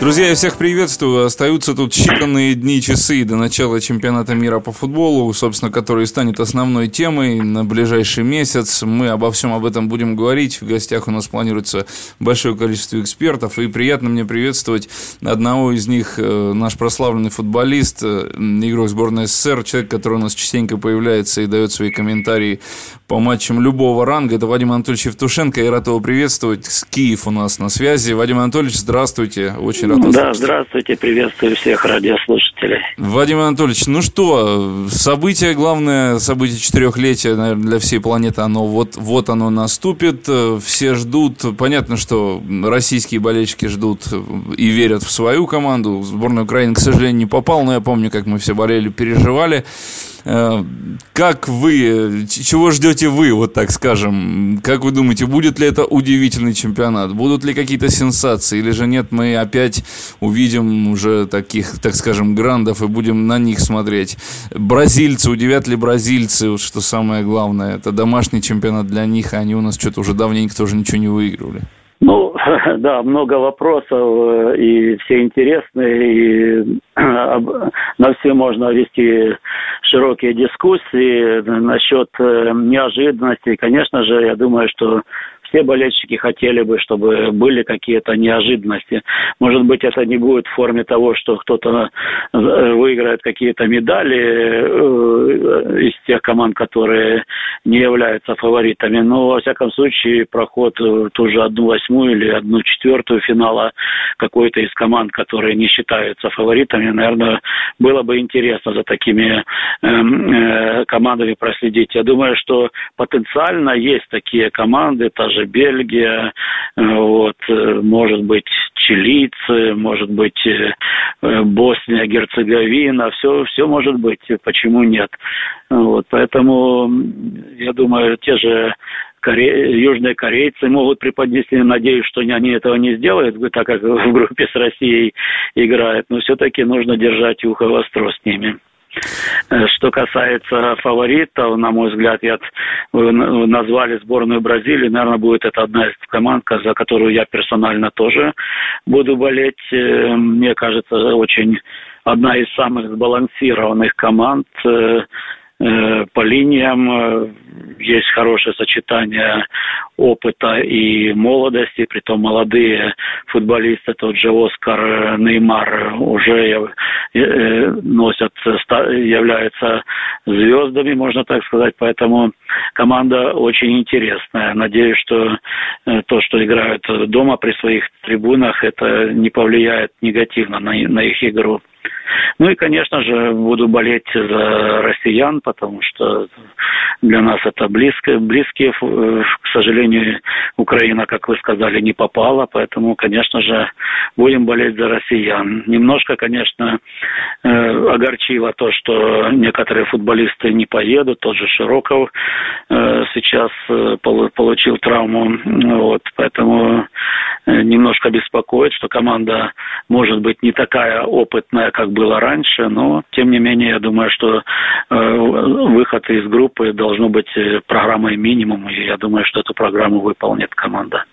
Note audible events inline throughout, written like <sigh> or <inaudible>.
Друзья, я всех приветствую. Остаются тут считанные дни, часы до начала чемпионата мира по футболу, собственно, который станет основной темой на ближайший месяц. Мы обо всем об этом будем говорить. В гостях у нас планируется большое количество экспертов. И приятно мне приветствовать одного из них, э, наш прославленный футболист, э, игрок сборной СССР, человек, который у нас частенько появляется и дает свои комментарии по матчам любого ранга. Это Вадим Анатольевич Евтушенко. Я рад его приветствовать. Киев у нас на связи. Вадим Анатольевич, здравствуйте. Очень рад вас Да, здравствуйте, приветствую всех радиослушателей. Вадим Анатольевич, ну что, событие, главное событие четырехлетия, наверное, для всей планеты, оно вот, вот оно наступит, все ждут, понятно, что российские болельщики ждут и верят в свою команду, сборная Украины, к сожалению, не попал, но я помню, как мы все болели, переживали. Э, как вы, чего ждете вы, вот так скажем? Как вы думаете, будет ли это удивительный чемпионат? Будут ли какие-то сенсации? Или же нет, мы опять увидим уже таких, так скажем, грандов и будем на них смотреть? Бразильцы, удивят ли бразильцы? Вот что самое главное, это домашний чемпионат для них, а они у нас что-то уже давненько тоже ничего не выигрывали. Ну, <laughs> да, много вопросов, э, и все интересные, и <clears throat> на все можно вести широкие дискуссии насчет э, неожиданностей. Конечно же, я думаю, что все болельщики хотели бы, чтобы были какие-то неожиданности. Может быть, это не будет в форме того, что кто-то э, выиграет какие-то медали э, из тех команд, которые не являются фаворитами. Но, во всяком случае, проход в ту же одну восьмую или одну четвертую финала какой-то из команд, которые не считаются фаворитами, наверное, было бы интересно за такими эм, э, командами проследить. Я думаю, что потенциально есть такие команды, та же же Бельгия, э, вот, э, может быть, чилийцы, может быть, э, Босния, Герцеговина, все, все может быть, почему нет. Вот, поэтому, я думаю, те же Коре... южные корейцы могут преподнести, надеюсь, что они этого не сделают, <laughs> так как в группе с Россией играют, но все-таки нужно держать ухо востро с ними. Э, что касается фаворитов, на мой взгляд, я, вы назвали сборную Бразилии, наверное, будет это одна из команд, за которую я персонально тоже буду болеть. Э, мне кажется, очень одна из самых сбалансированных команд э, Э, по линиям э, есть хорошее сочетание опыта и молодости, притом молодые футболисты, тот же Оскар Неймар уже э, носят, являются звездами, можно так сказать, поэтому команда очень интересная. Надеюсь, что то, что играют дома при своих трибунах, это не повлияет негативно на, на их игру. Ну и, конечно же, буду болеть за россиян, потому что для нас это близко, близкие, к сожалению, Украина, как вы сказали, не попала, поэтому, конечно же, будем болеть за россиян. Немножко, конечно, э, огорчило то, что некоторые футболисты не поедут, тот же Широков э, сейчас э, получил травму, вот, поэтому немножко беспокоит, что команда может быть не такая опытная, как было раньше, но тем не менее я думаю, что выход из группы должно быть программой минимум, и я думаю, что эту программу выполнит команда.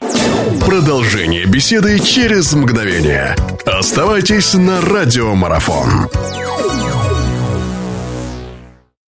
Продолжение беседы через мгновение. Оставайтесь на радиомарафон.